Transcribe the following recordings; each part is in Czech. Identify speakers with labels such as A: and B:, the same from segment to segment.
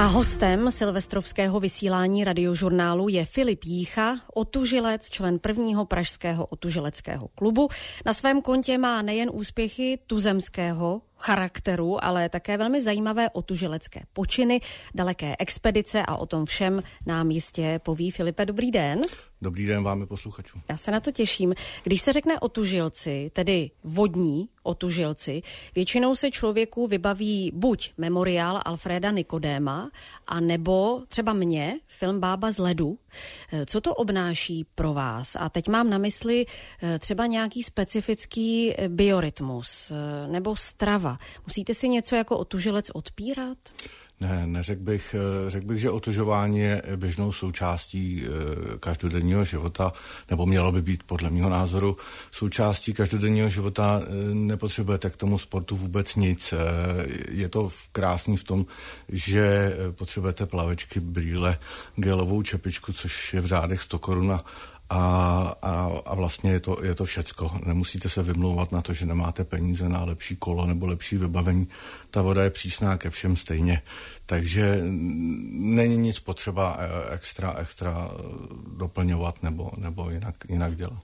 A: A hostem silvestrovského vysílání radiožurnálu je Filip Jícha, otužilec, člen prvního pražského otužileckého klubu. Na svém kontě má nejen úspěchy tuzemského charakteru, ale také velmi zajímavé otužilecké počiny, daleké expedice a o tom všem nám jistě poví Filipe. Dobrý den.
B: Dobrý den vám posluchačům.
A: Já se na to těším. Když se řekne otužilci, tedy vodní otužilci, většinou se člověku vybaví buď memoriál Alfreda Nikodéma, a nebo třeba mě, film Bába z ledu. Co to obnáší pro vás? A teď mám na mysli eh, třeba nějaký specifický eh, biorytmus eh, nebo strava. Musíte si něco jako otužilec odpírat?
B: Ne, neřekl bych, eh, řekl bych, že otužování je běžnou součástí eh, každodenního života, nebo mělo by být podle mého názoru součástí každodenního života. Eh, nepotřebujete k tomu sportu vůbec nic. Je to krásný v tom, že potřebujete plavečky, brýle, gelovou čepičku, což je v řádech 100 korun a, a, a vlastně je to, je to všecko. Nemusíte se vymlouvat na to, že nemáte peníze na lepší kolo nebo lepší vybavení. Ta voda je přísná ke všem stejně. Takže není nic potřeba eh, extra, extra doplňovat nebo, nebo jinak, jinak dělat.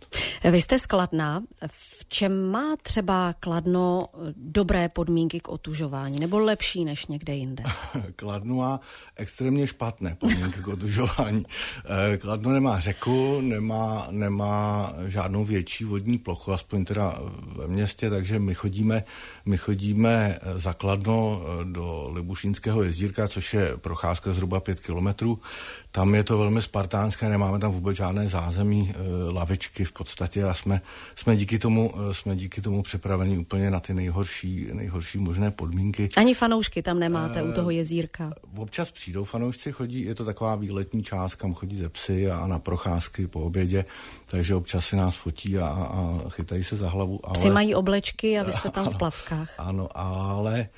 A: Vy jste skladná. V čem má třeba Kladno dobré podmínky k otužování nebo lepší než někde jinde?
B: Kladno má extrémně špatné podmínky k otužování. Eh, Kladno nemá řeku, nemá, nemá žádnou větší vodní plochu, aspoň teda ve městě, takže my chodíme, my chodíme za Kladno eh, do Libušínského jezdírka, což je procházka zhruba pět kilometrů. Tam je to velmi spartánské, nemáme tam vůbec žádné zázemí, eh, lavičky v podstatě a jsme, jsme, díky tomu, eh, jsme díky tomu připraveni úplně na ty nejhorší, nejhorší možné podmínky.
A: Ani fanoušky tam nemáte e, u toho jezírka?
B: Občas přijdou fanoušci, chodí, je to taková výletní část, kam chodí ze psy a na procházky po obědě, takže občas si nás fotí a, a chytají se za hlavu.
A: Ale... Psy mají oblečky a vy jste tam v plavkách.
B: Ano, ale Eh,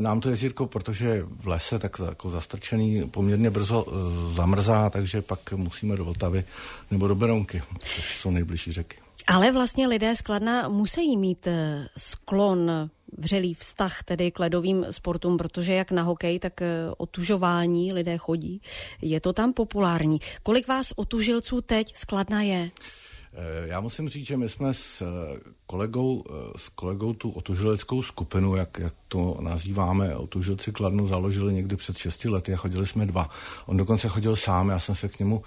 B: nám to jezírko, protože v lese tak jako zastrčený poměrně brzo eh, zamrzá, takže pak musíme do Vltavy nebo do Berounky, což jsou nejbližší řeky.
A: Ale vlastně lidé z Kladna musí mít eh, sklon vřelý vztah tedy k ledovým sportům, protože jak na hokej, tak otužování lidé chodí. Je to tam populární. Kolik vás otužilců teď skladna je?
B: Eh, já musím říct, že my jsme s eh, kolegou, eh, s kolegou tu otužileckou skupinu, jak, jak to nazýváme, otužilci Kladnu, založili někdy před 6 lety a chodili jsme dva. On dokonce chodil sám, já jsem se k němu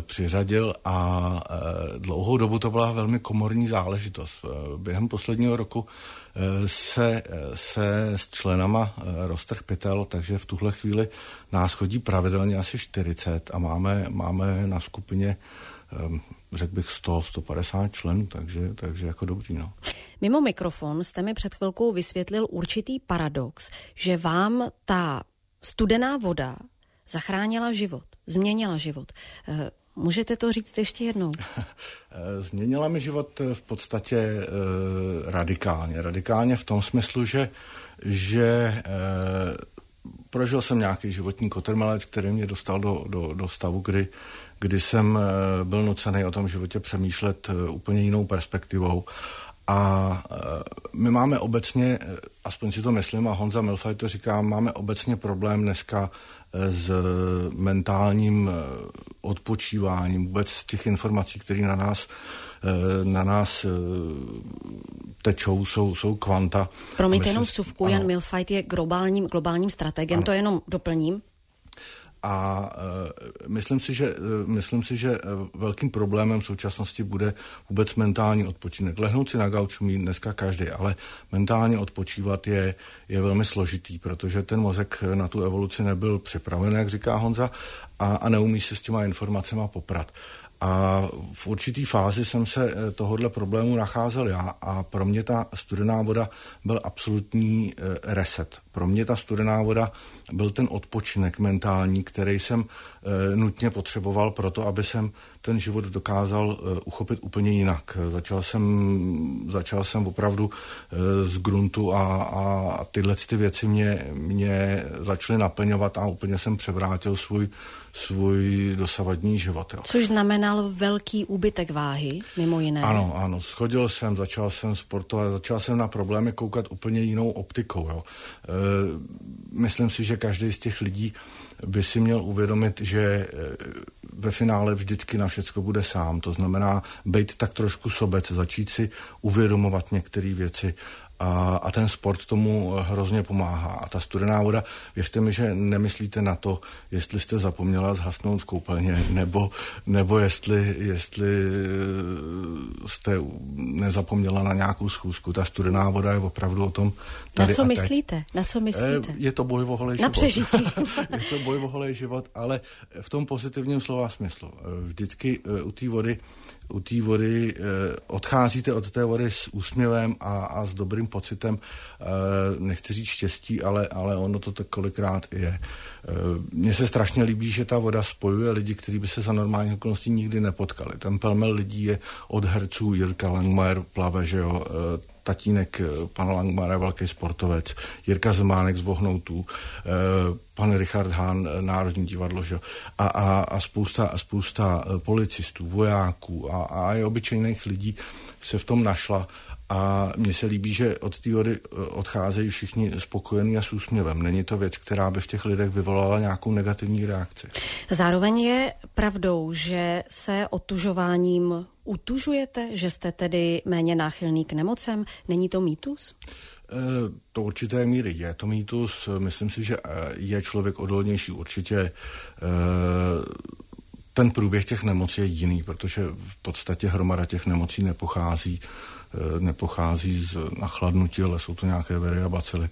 B: přiřadil a dlouhou dobu to byla velmi komorní záležitost. Během posledního roku se, se s členama roztrh pytel, takže v tuhle chvíli nás chodí pravidelně asi 40 a máme, máme na skupině řekl bych 100, 150 členů, takže, takže jako dobrý. No.
A: Mimo mikrofon jste mi před chvilkou vysvětlil určitý paradox, že vám ta studená voda zachránila život, změnila život. Eh, můžete to říct ještě jednou?
B: Změnila mi život v podstatě eh, radikálně. Radikálně v tom smyslu, že, že eh, prožil jsem nějaký životní kotrmelec, který mě dostal do, do, do stavu, kdy kdy jsem eh, byl nucený o tom životě přemýšlet eh, úplně jinou perspektivou. A eh, my máme obecně, aspoň si to myslím, a Honza Milfaj to říká, máme obecně problém dneska s mentálním odpočíváním, vůbec z těch informací, které na nás na nás tečou, jsou, jsou kvanta.
A: Promiňte jenom vsuvku, Jan Milfajt je globálním, globálním strategem, ano. to jenom doplním.
B: A uh, myslím si, že, uh, myslím si, že uh, velkým problémem v současnosti bude vůbec mentální odpočinek. Lehnout si na gauč umí dneska každý, ale mentálně odpočívat je, je velmi složitý, protože ten mozek na tu evoluci nebyl připraven, jak říká Honza, a, a neumí se s těma informacemi poprat. A v určitý fázi jsem se tohohle problému nacházel já a pro mě ta studená voda byl absolutní reset. Pro mě ta studená voda byl ten odpočinek mentální, který jsem e, nutně potřeboval pro to, aby jsem ten život dokázal e, uchopit úplně jinak. Začal jsem, začal jsem opravdu e, z gruntu a, a tyhle ty věci mě, mě začaly naplňovat a úplně jsem převrátil svůj, svůj dosavadní život. Jo.
A: Což znamenal velký úbytek váhy, mimo jiné.
B: Ano, ano, schodil jsem, začal jsem sportovat, začal jsem na problémy koukat úplně jinou optikou. Jo. Myslím si, že každý z těch lidí by si měl uvědomit, že ve finále vždycky na všecko bude sám. To znamená být tak trošku sobec, začít si uvědomovat některé věci a, a ten sport tomu hrozně pomáhá. A ta studená voda, věřte mi, že nemyslíte na to, jestli jste zapomněla zhasnout v koupelně, nebo, nebo jestli, jestli jste nezapomněla na nějakou schůzku. Ta studená voda je opravdu o tom
A: tady Na co myslíte? Na co myslíte?
B: Je to boj o holej
A: na život. přežití.
B: je to boj o život, ale v tom pozitivním slova smyslu. Vždycky eh, u té vody u té vody, eh, odcházíte od té vody s úsměvem a, a s dobrým pocitem, eh, nechci říct štěstí, ale, ale ono to tak kolikrát je. Eh, mně se strašně líbí, že ta voda spojuje lidi, kteří by se za normálních okolností nikdy nepotkali. Ten pelmel lidí je od herců Jirka Langmajer plave, že jo, tatínek pana Langmara, velký sportovec, Jirka Zemánek z Vohnoutů, pan Richard Hahn, Národní divadlo, že? A, a, a spousta, a spousta policistů, vojáků a, a i obyčejných lidí se v tom našla a mně se líbí, že od té eh, odcházejí všichni spokojení a s úsměvem. Není to věc, která by v těch lidech vyvolala nějakou negativní reakci.
A: Zároveň je pravdou, že se otužováním utužujete, že jste tedy méně náchylný k nemocem. Není to mýtus?
B: To určité míry je to mýtus. Myslím si, že eh, je člověk odolnější určitě ten průběh těch nemocí je jiný, protože v podstatě hromada těch nemocí nepochází nepochází z nachladnutí, ale jsou to nějaké viry a bacily.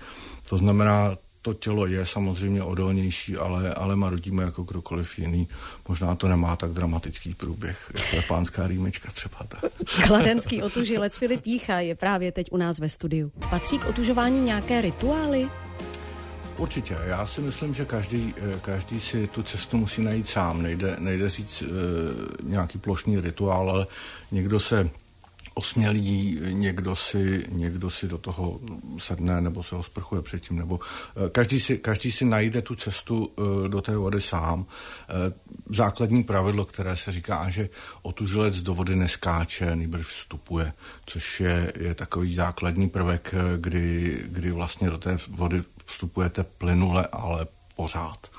B: To znamená, to tělo je samozřejmě odolnější, ale, ale marodíme jako kdokoliv jiný. Možná to nemá tak dramatický průběh, jako je pánská rýmička třeba. Tak.
A: Kladenský otužilec Filip Jícha je právě teď u nás ve studiu. Patří k otužování nějaké rituály?
B: Určitě. Já si myslím, že každý, eh, každý si tu cestu musí najít sám. Nejde, nejde říct e, nějaký plošný rituál, ale někdo se osmělí, někdo si, někdo si do toho sedne nebo se ho sprchuje předtím, nebo eh, každý si, každý si najde tu cestu eh, do té vody sám. Eh, základní pravidlo, které se říká, že otužilec do vody neskáče, nejbrž vstupuje, což je, je takový základní prvek, kdy, kdy vlastně do té vody vstupujete plynule, ale pořád.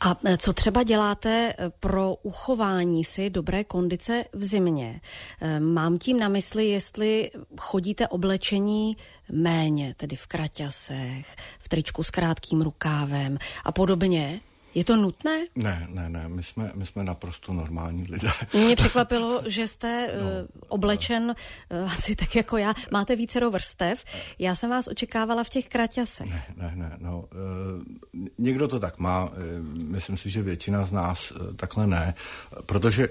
A: A e, co třeba děláte e, pro uchování si dobré kondice v zimě? E, mám tím na mysli, jestli chodíte oblečení méně, tedy v kraťasech, v tričku s krátkým rukávem a podobně, je to nutné?
B: Ne, ne, ne, my jsme, my jsme naprosto normální lidé.
A: Mě překvapilo, že jste no, uh, oblečen uh, asi tak jako já. Máte více vrstev. Já jsem vás očekávala v těch kraťasech.
B: Ne, ne, ne. No, uh, někdo to tak má. Myslím si, že většina z nás takhle ne. Protože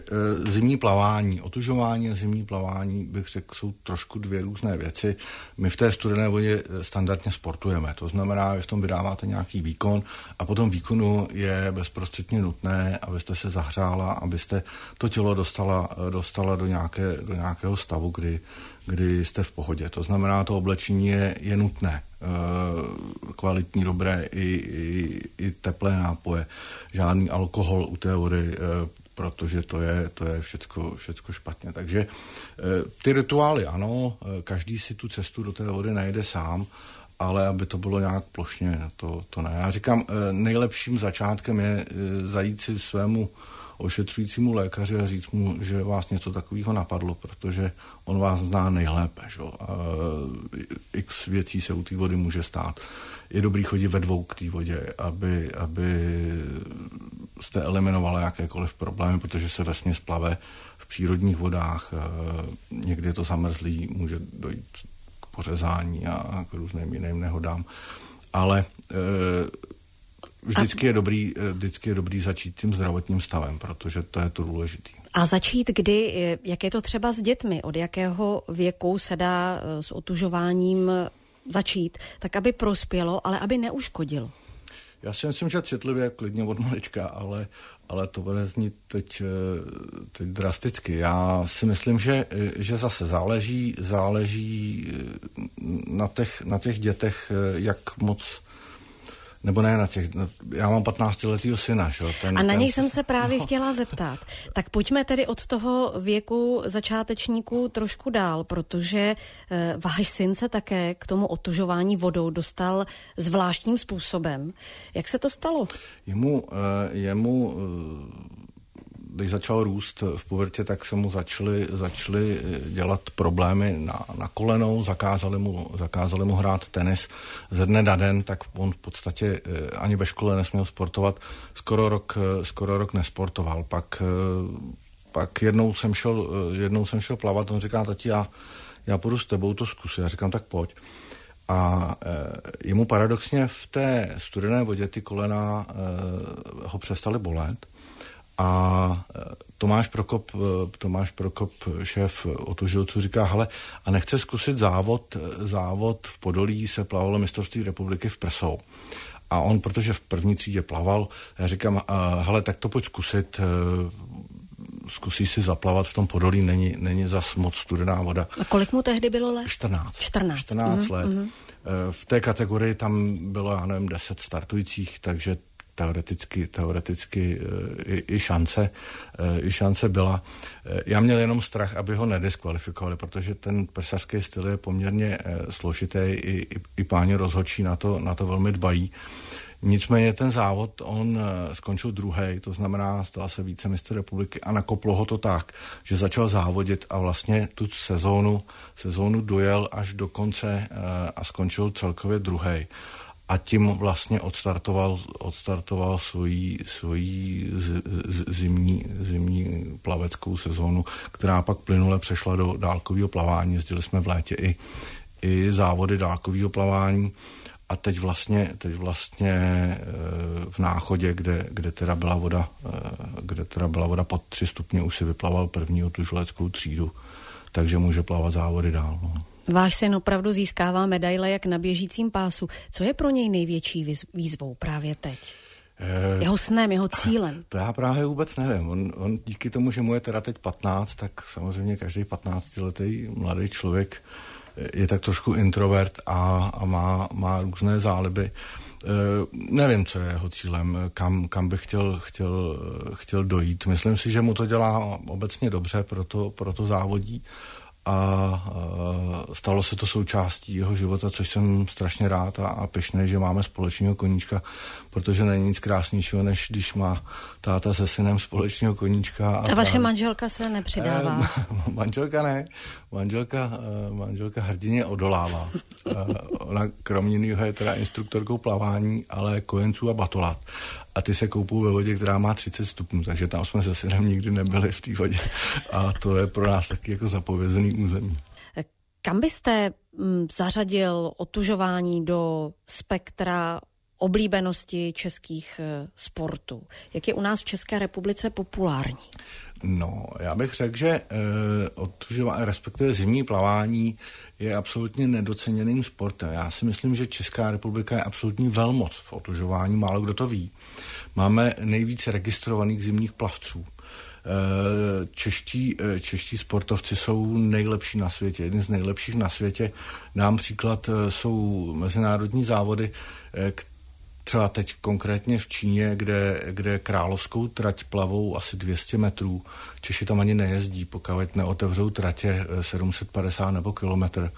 B: zimní plavání, otužování a zimní plavání, bych řekl, jsou trošku dvě různé věci. My v té studené vodě standardně sportujeme. To znamená, že v tom vydáváte nějaký výkon a potom výkonu je je bezprostředně nutné, abyste se zahřála, abyste to tělo dostala, dostala do, nějaké, do nějakého stavu, kdy, kdy jste v pohodě. To znamená, to oblečení je, je nutné. E, kvalitní, dobré i, i, i teplé nápoje. Žádný alkohol u té vody, e, protože to je, to je všecko, všecko špatně. Takže e, ty rituály, ano, každý si tu cestu do té vody najde sám, ale aby to bylo nějak plošně, to, to ne. Já říkám, eh, nejlepším začátkem je eh, zajít si svému ošetřujícímu lékaři a říct mu, že vás něco takového napadlo, protože on vás zná nejlépe. Že? A eh, x věcí se u té vody může stát. Je dobrý chodit ve dvou k té vodě, aby, aby jste eliminovali jakékoliv problémy, protože se vesmě splave v přírodních vodách. Někdy je to zamrzlý, může dojít pořezání a k různým jiným nehodám. Ale e, vždycky je, dobrý, e, vždycky je dobrý začít tím zdravotním stavem, protože to je to důležité.
A: A začít kdy, jak je to třeba s dětmi, od jakého věku se dá e, s otužováním začít, tak aby prospělo, ale aby neuškodilo?
B: Já si myslím, že citlivě klidně od malička, ale, ale to bude znít teď, eh, teď drasticky. Já si myslím, že, eh, že zase záleží, záleží eh, na těch, na těch dětech, jak moc nebo ne na těch, no, já mám 15 letýho syna, že?
A: Ten, a na ten, něj jsem se právě no. chtěla zeptat. Tak pojďme tedy od toho věku začátečníků trošku dál, protože e, váš syn se také k tomu otužování vodou dostal zvláštním způsobem. Jak se to stalo?
B: Jemu, e, jemu e, když začal růst v pubertě, tak se mu začaly, začaly dělat problémy na, na kolenou, zakázali mu, zakázali mu hrát tenis ze dne na den, tak on v podstatě eh, ani ve škole nesměl sportovat. Skoro rok, eh, skoro rok nesportoval. Pak, eh, pak jednou, jsem šel, jednou jsem šel plavat, on říká, tati, já, já půjdu s tebou to zkusit. Já říkám, tak pojď. A e, jemu paradoxně v té studené vodě ty kolena e, ho přestaly bolet a e, Tomáš Prokop, e, Tomáš Prokop, šéf otužilců, říká, hele, a nechce zkusit závod, e, závod v Podolí se plavalo mistrovství republiky v Prsou. A on, protože v první třídě plaval, já říkám, hele, tak to pojď zkusit, zkusí si zaplavat v tom Podolí, není, není zas moc studená voda.
A: A kolik mu tehdy bylo let?
B: 14.
A: 14.
B: 14 mm, let. Mm. V té kategorii tam bylo, já nevím, 10 startujících, takže teoreticky, teoreticky eh, i, i, šance, eh, i šance byla. Eh, já měl jenom strach, aby ho nediskvalifikovali, protože ten prsařský styl je poměrně složitý, i, i, i páni rozhodčí na to, na to velmi dbají. Nicméně ten závod, on skončil druhý, to znamená, stal se více mistr republiky a nakoplo ho to tak, že začal závodit a vlastně tu sezónu, sezónu dojel až do konce a skončil celkově druhý a tím vlastně odstartoval, odstartoval svoji, svoji z, z, zimní, zimní plaveckou sezónu, která pak plynule přešla do dálkového plavání. Jezdili jsme v létě i, i závody dálkového plavání a teď vlastně, teď vlastně e, v náchodě, kde, kde, teda byla voda, e, kde teda byla voda pod 3 stupně, už si vyplaval první tu žuleckou třídu, takže může plavat závody dál. No.
A: Váš syn opravdu získává medaile jak na běžícím pásu. Co je pro něj největší výzvou právě teď? Eh, jeho snem, jeho cílem?
B: To já právě vůbec nevím. On, on díky tomu, že mu je teda teď 15, tak samozřejmě každý 15-letý mladý člověk je tak trošku introvert a, a má, má různé záliby. E, nevím, co je jeho cílem, kam, kam by chtěl, chtěl, chtěl dojít. Myslím si, že mu to dělá obecně dobře, proto, proto závodí a stalo se to součástí jeho života, což jsem strašně rád a, a pešný, že máme společného koníčka, protože není nic krásnějšího, než když má táta se synem společného koníčka.
A: A, a vaše právě... manželka se nepřidává?
B: Eh, manželka ne. Manželka, eh, manželka hrdině odolává. Eh, ona kromě jiného je teda instruktorkou plavání, ale kojenců a batolat a ty se koupou ve vodě, která má 30 stupňů, takže tam jsme se synem nikdy nebyli v té vodě a to je pro nás taky jako zapovězený území.
A: Kam byste mm, zařadil otužování do spektra oblíbenosti českých eh, sportů? Jak je u nás v České republice populární?
B: No, já bych řekl, že e, otužování, respektive zimní plavání je absolutně nedoceněným sportem. Já si myslím, že Česká republika je absolutní velmoc v otužování, málo kdo to ví. Máme nejvíce registrovaných zimních plavců. Eh, čeští, eh, čeští sportovci jsou nejlepší na světě, jedni z nejlepších na světě. Dám příklad, jsou mezinárodní závody, třeba teď konkrétně v Číně, kde, kde královskou trať plavou asi 200 metrů. Češi tam ani nejezdí, pokud neotevřou tratě 750 nebo kilometr.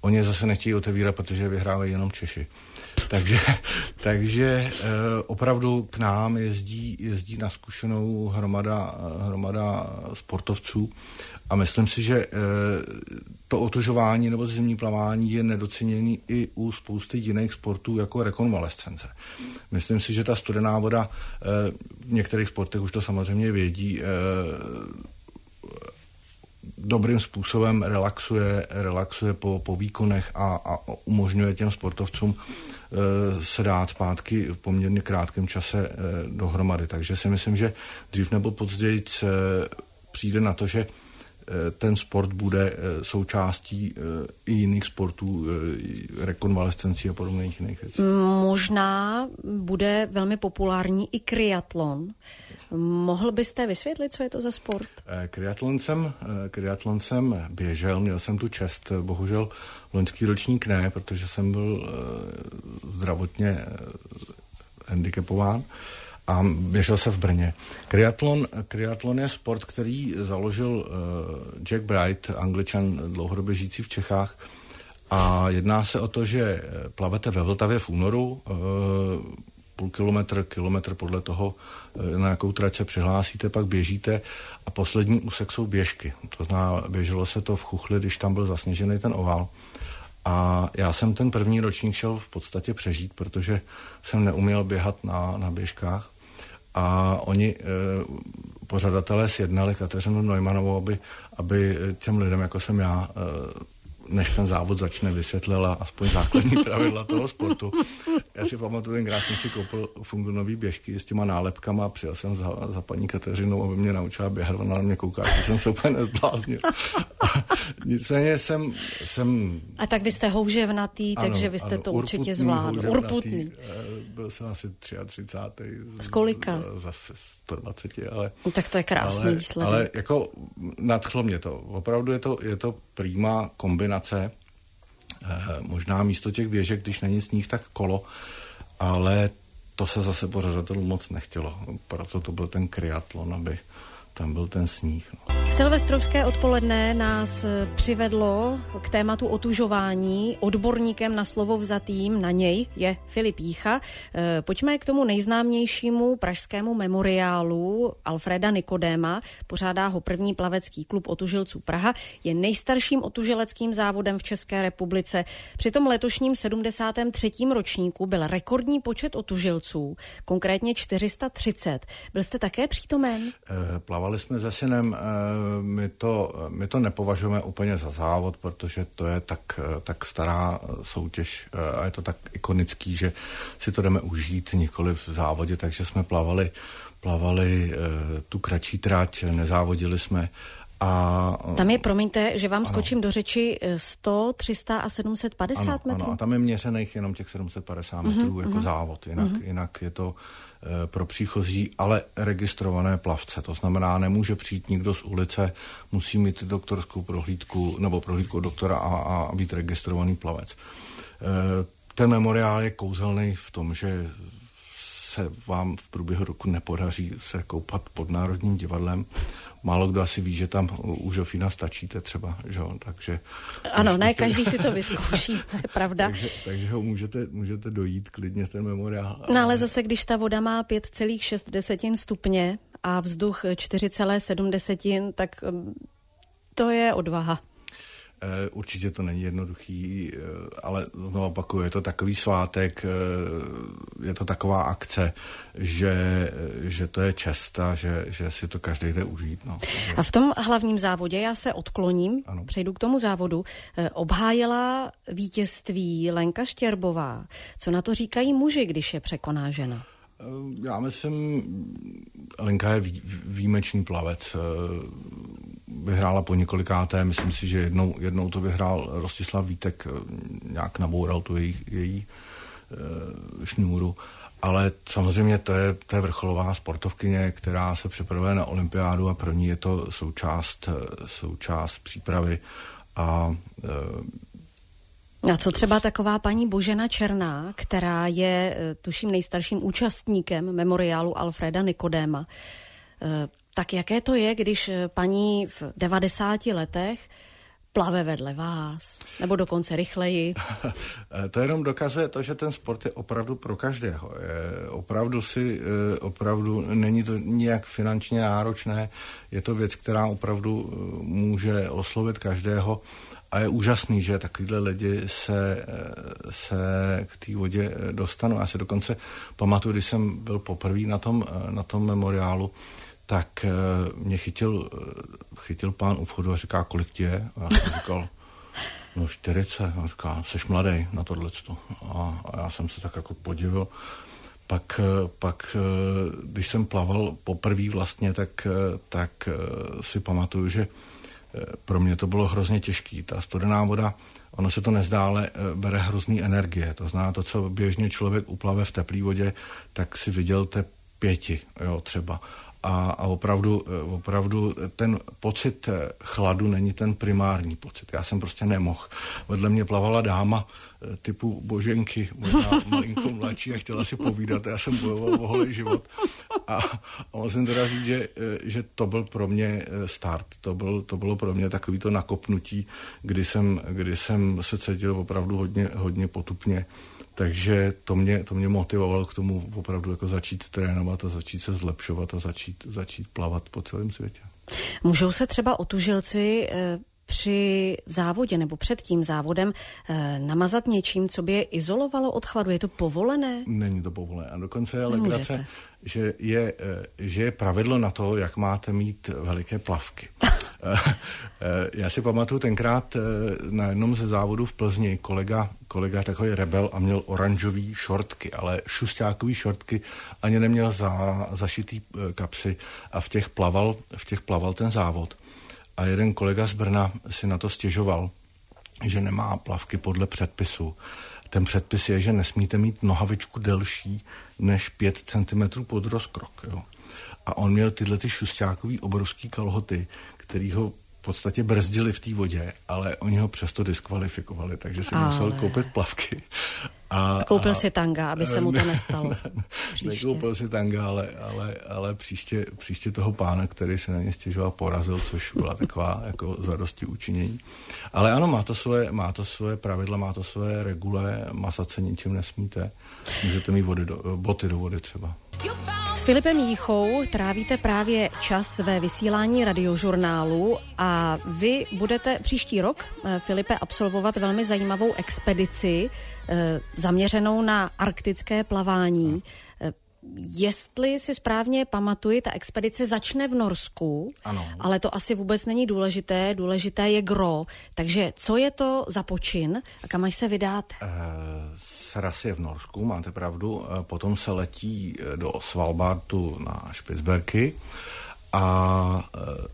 B: Oni zase nechtějí otevírat, protože vyhrávají jenom Češi. Takže, takže eh, opravdu k nám jezdí, jezdí na zkušenou hromada, hromada sportovců a myslím si, že eh, to otužování nebo zimní plavání je nedoceněný i u spousty jiných sportů jako rekonvalescence. Myslím si, že ta studená voda eh, v některých sportech už to samozřejmě vědí, dobrým způsobem relaxuje, relaxuje po, po výkonech a, a umožňuje těm sportovcům e, se dát zpátky v poměrně krátkém čase e, dohromady. Takže si myslím, že dřív nebo později přijde na to, že ten sport bude eh, součástí eh, i jiných sportů, rekonvalescencí a podobných jiných věcí.
A: Možná bude velmi populární i kriatlon. Mohl byste vysvětlit, co je to za sport?
B: Kriatlon jsem, kriatlon jsem běžel, měl jsem tu čest, bohužel loňský ročník ne, protože jsem byl zdravotně handicapován a běžel se v Brně. Kriatlon, kriatlon je sport, který založil uh, Jack Bright, angličan dlouhodobě žijící v Čechách. A jedná se o to, že plavete ve Vltavě v únoru, uh, půl kilometr, kilometr podle toho, na jakou trať se přihlásíte, pak běžíte a poslední úsek jsou běžky. To znamená, běželo se to v Chuchli, když tam byl zasněžený ten oval. A já jsem ten první ročník šel v podstatě přežít, protože jsem neuměl běhat na, na běžkách. A oni, e, pořadatelé, sjednali Kateřinu Neumannovou, aby, aby těm lidem, jako jsem já, e, než ten závod začne, vysvětlila aspoň základní pravidla toho sportu. Já si pamatuju, tenkrát jsem si koupil fungonový běžky s těma nálepkama a přijel jsem za, za paní Kateřinou, aby mě naučila běhat. Ona na mě kouká, že jsem se úplně nezbláznil. nicméně jsem, jsem...
A: A tak vy jste houževnatý, ano, takže vy jste ano, to určitě zvládl. Urputný.
B: Eh, byl jsem asi 33.
A: Z kolika?
B: Zase 120, ale...
A: No, tak to je krásný
B: ale,
A: výsledek.
B: Ale jako nadchlo mě to. Opravdu je to, je to prýma kombinace. Eh, možná místo těch běžek, když není sníh, tak kolo, ale to se zase pořadatelům moc nechtělo. Proto to byl ten kriatlon, aby tam byl ten sníh. No.
A: Silvestrovské odpoledne nás eh, přivedlo k tématu otužování. Odborníkem na slovo vzatým na něj je Filip Jícha. Eh, pojďme k tomu nejznámějšímu pražskému memoriálu Alfreda Nikodéma. Pořádá ho první plavecký klub otužilců Praha. Je nejstarším otužileckým závodem v České republice. Při tom letošním 73. ročníku byl rekordní počet otužilců, konkrétně 430. Byl jste také přítomen?
B: Eh, Plávali jsme se synem, eh, my to, my to nepovažujeme úplně za závod, protože to je tak, tak stará soutěž eh, a je to tak ikonický, že si to jdeme užít nikoli v závodě, takže jsme plavali, plavali eh, tu kratší trať, nezávodili jsme a,
A: tam je, promiňte, že vám ano. skočím do řeči 100, 300 a 750
B: ano,
A: metrů?
B: Ano, a tam je měřených jenom těch 750 metrů uh-huh, jako uh-huh. závod, jinak, uh-huh. jinak je to e, pro příchozí, ale registrované plavce. To znamená, nemůže přijít nikdo z ulice, musí mít doktorskou prohlídku nebo prohlídku doktora a, a být registrovaný plavec. E, ten memoriál je kouzelný v tom, že se vám v průběhu roku nepodaří se koupat pod Národním divadlem málo kdo asi ví, že tam u Žofína stačíte třeba, že jo? takže...
A: Ano, ne jste... každý si to vyzkouší, to je pravda.
B: takže, takže ho můžete, můžete dojít klidně ten memoriál.
A: No ale zase, když ta voda má 5,6 stupně a vzduch 4,7, tak um, to je odvaha.
B: Eh, určitě to není jednoduchý, eh, ale znovu opakuju, je to takový svátek, eh, je to taková akce, že, že to je česta, že, že si to každý jde užít. No.
A: A v tom hlavním závodě, já se odkloním, ano. přejdu k tomu závodu, obhájila vítězství Lenka Štěrbová. Co na to říkají muži, když je překoná žena?
B: Já myslím, Lenka je výjimečný plavec vyhrála po několikáté, myslím si, že jednou, jednou to vyhrál Rostislav Vítek, eh, nějak naboural tu její, její šňůru. Ale samozřejmě to je, to je vrcholová sportovkyně, která se připravuje na olympiádu a pro ní je to součást, eh, součást přípravy. A,
A: a co třeba taková paní Božena Černá, která je, tuším, nejstarším účastníkem memoriálu Alfreda Nikodéma. Tak jaké to je, když eh, paní v 90 letech plave vedle vás, nebo dokonce rychleji.
B: to jenom dokazuje to, že ten sport je opravdu pro každého. Je opravdu si, eh, opravdu není to nijak finančně náročné, je to věc, která opravdu eh, může oslovit každého a je úžasný, že takovýhle lidi se, se k té vodě dostanou. Já si dokonce pamatuju, když jsem byl poprvé na tom, na tom memoriálu, tak eh, mě chytil, eh, chytil pán u vchodu a říká, kolik ti je? A já jsem říkal, no 40. A říká, jsi mladý na tohle. A, a já jsem se tak jako podivil. Pak, eh, pak když jsem plaval poprvé vlastně, tak, tak si pamatuju, že pro mě to bylo hrozně těžký. Ta studená voda, ono se to nezdá, ale bere hrozný energie. To znamená to, co běžně člověk uplave v teplé vodě, tak si viděl te pěti, jo, třeba a, a opravdu, eh, opravdu ten pocit eh, chladu není ten primární pocit. Já jsem prostě nemohl. Vedle mě plavala dáma, typu Boženky, možná malinko mladší a chtěla si povídat. Já jsem bojoval o holý život. A, a musím teda říct, že, že to byl pro mě start. To, byl, to bylo pro mě takový to nakopnutí, kdy jsem, kdy jsem se cítil opravdu hodně, hodně potupně. Takže to mě, to mě motivovalo k tomu opravdu jako začít trénovat a začít se zlepšovat a začít, začít plavat po celém světě.
A: Můžou se třeba otužilci eh, při závodě nebo před tím závodem eh, namazat něčím, co by je izolovalo od chladu? Je to povolené?
B: Není to povolené. A dokonce je legrace, že je, eh, že je pravidlo na to, jak máte mít veliké plavky. Já si pamatuju tenkrát na jednom ze závodů v Plzni kolega, kolega takový rebel a měl oranžový šortky, ale šustákový šortky ani neměl za, zašitý kapsy a v těch plaval, v těch plaval ten závod a jeden kolega z Brna si na to stěžoval, že nemá plavky podle předpisu. Ten předpis je, že nesmíte mít nohavičku delší než 5 cm pod rozkrok. Jo. A on měl tyhle ty šustákový obrovský kalhoty, který ho v podstatě brzdili v té vodě, ale oni ho přesto diskvalifikovali, takže si ale... musel koupit plavky.
A: A, Koupil a, si tanga, aby se mu to nestalo. Ne,
B: nekoupil si tanga, ale, ale, ale příště, příště toho pána, který se na ně stěžoval, porazil, což byla taková jako zadosti učinění. Ale ano, má to, svoje, má to svoje pravidla, má to svoje regule, masat se ničím nesmíte. Můžete mít vody do, boty do vody třeba.
A: S Filipem Jíchou trávíte právě čas ve vysílání radiožurnálu a vy budete příští rok, eh, Filipe, absolvovat velmi zajímavou expedici eh, zaměřenou na arktické plavání. Eh, jestli si správně pamatuji, ta expedice začne v Norsku,
B: ano.
A: ale to asi vůbec není důležité. Důležité je gro. Takže co je to za počin a kam až se vydáte? Uh,
B: Saras je v Norsku, máte pravdu. Uh, potom se letí do Svalbardu na Špicberky a uh,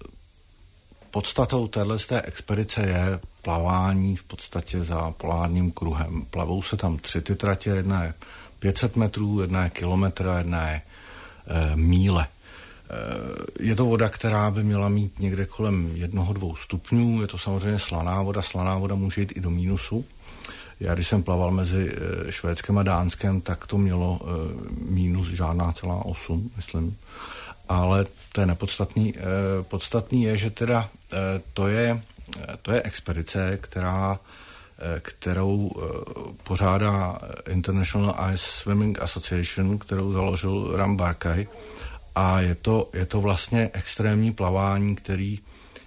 B: podstatou téhle expedice je plavání v podstatě za polárním kruhem. Plavou se tam tři ty tratě, jedna je 500 metrů, jedna je kilometr a jedna je e, míle. E, je to voda, která by měla mít někde kolem jednoho, dvou stupňů. Je to samozřejmě slaná voda. Slaná voda může jít i do mínusu. Já když jsem plaval mezi e, Švédskem a Dánskem, tak to mělo e, mínus žádná celá osm, myslím. Ale to je nepodstatný. E, podstatný je, že teda to je, to je expedice, která Eh, kterou eh, pořádá International Ice Swimming Association, kterou založil Ram Barkay. A je to, je to vlastně extrémní plavání, který,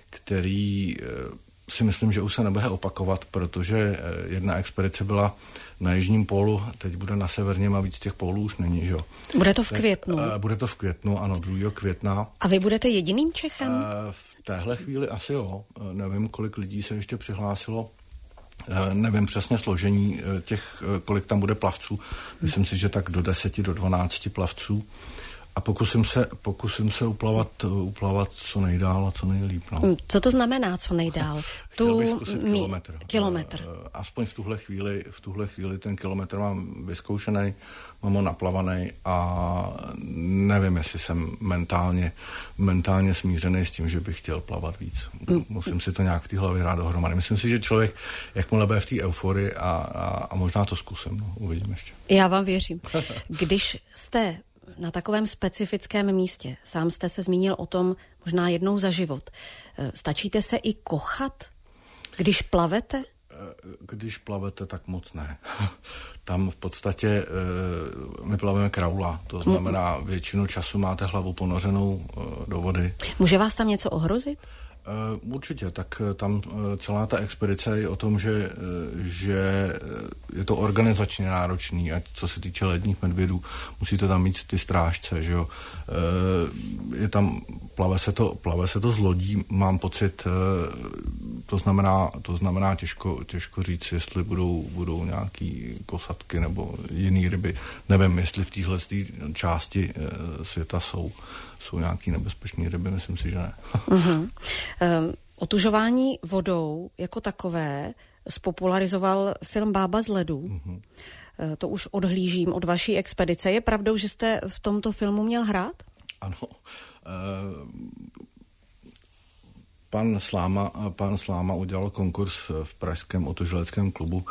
B: který eh, si myslím, že už se nebude opakovat, protože jedna expedice byla na jižním pólu, teď bude na severním a víc těch pólů už není, že jo.
A: Bude to v květnu?
B: Bude to v květnu, ano, 2. května.
A: A vy budete jediným Čechem?
B: V téhle chvíli asi jo. Nevím, kolik lidí se ještě přihlásilo Eh, nevím přesně složení eh, těch, eh, kolik tam bude plavců. Myslím si, že tak do 10, do 12 plavců. A pokusím se, pokusím se uplavat, uplavat co nejdál a co nejlíp. No.
A: Hm, co to znamená co nejdál?
B: tu bych zkusit mý... kilometr.
A: Kilometr.
B: Aspoň v tuhle chvíli, v tuhle chvíli ten kilometr mám vyzkoušený, mám ho naplavaný a nevím, jestli jsem mentálně, mentálně smířený s tím, že bych chtěl plavat víc. Mm. Musím si to nějak v té hlavě hrát dohromady. Myslím si, že člověk, jakmile bude v té euforii a, a, a možná to zkusím, no, uvidím ještě.
A: Já vám věřím. Když jste na takovém specifickém místě, sám jste se zmínil o tom možná jednou za život, eh, stačíte se i kochat, když plavete?
B: Když plavete, tak moc ne. Tam v podstatě e, my plaveme kraula, to znamená většinu času máte hlavu ponořenou do vody.
A: Může vás tam něco ohrozit?
B: Eh, určitě, tak eh, tam eh, celá ta expedice je o tom, že, že je to organizačně náročný, ať co se týče ledních medvědů, musíte tam mít ty strážce, že jo. Je tam, plave se to, plave se to z lodí, mám pocit, to znamená, to znamená těžko, těžko říct, jestli budou, budou nějaký kosatky nebo jiný ryby. Nevím, jestli v téhle části světa jsou jsou nějaký nebezpečné ryby, myslím si, že ne. uh-huh. um,
A: otužování vodou jako takové spopularizoval film Bába z ledu. Uh-huh. To už odhlížím od vaší expedice. Je pravdou, že jste v tomto filmu měl hrát?
B: Ano. Uh, pan Sláma, pan Sláma udělal konkurs v pražském otužileckém klubu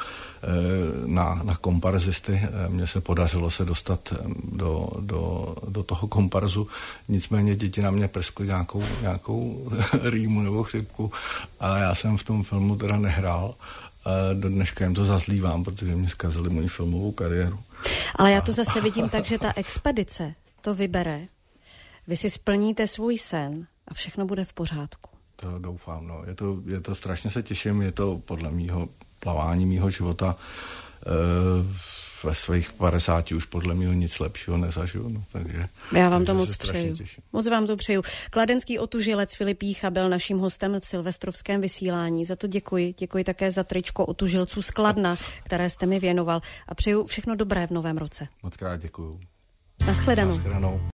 B: na, na komparzisty. Mně se podařilo se dostat do, do, do toho komparzu, nicméně děti na mě prskly nějakou, nějakou rýmu nebo chřipku a já jsem v tom filmu teda nehrál. Do dneška jim to zazlívám, protože mě zkazili moji filmovou kariéru.
A: Ale já to zase vidím tak, že ta expedice to vybere. Vy si splníte svůj sen a všechno bude v pořádku.
B: To doufám, no. Je to, je to strašně se těším, je to podle mýho plavání mýho života e, ve svých 50 už podle mě nic lepšího nezažiju. No, takže,
A: Já vám to moc přeju. Těším. Moc vám to přeju. Kladenský otužilec Filip Jícha byl naším hostem v silvestrovském vysílání. Za to děkuji. Děkuji také za tričko otužilců z Kladna, které jste mi věnoval. A přeju všechno dobré v novém roce.
B: Moc krát děkuju.
A: Naschledanou. Naschledanou.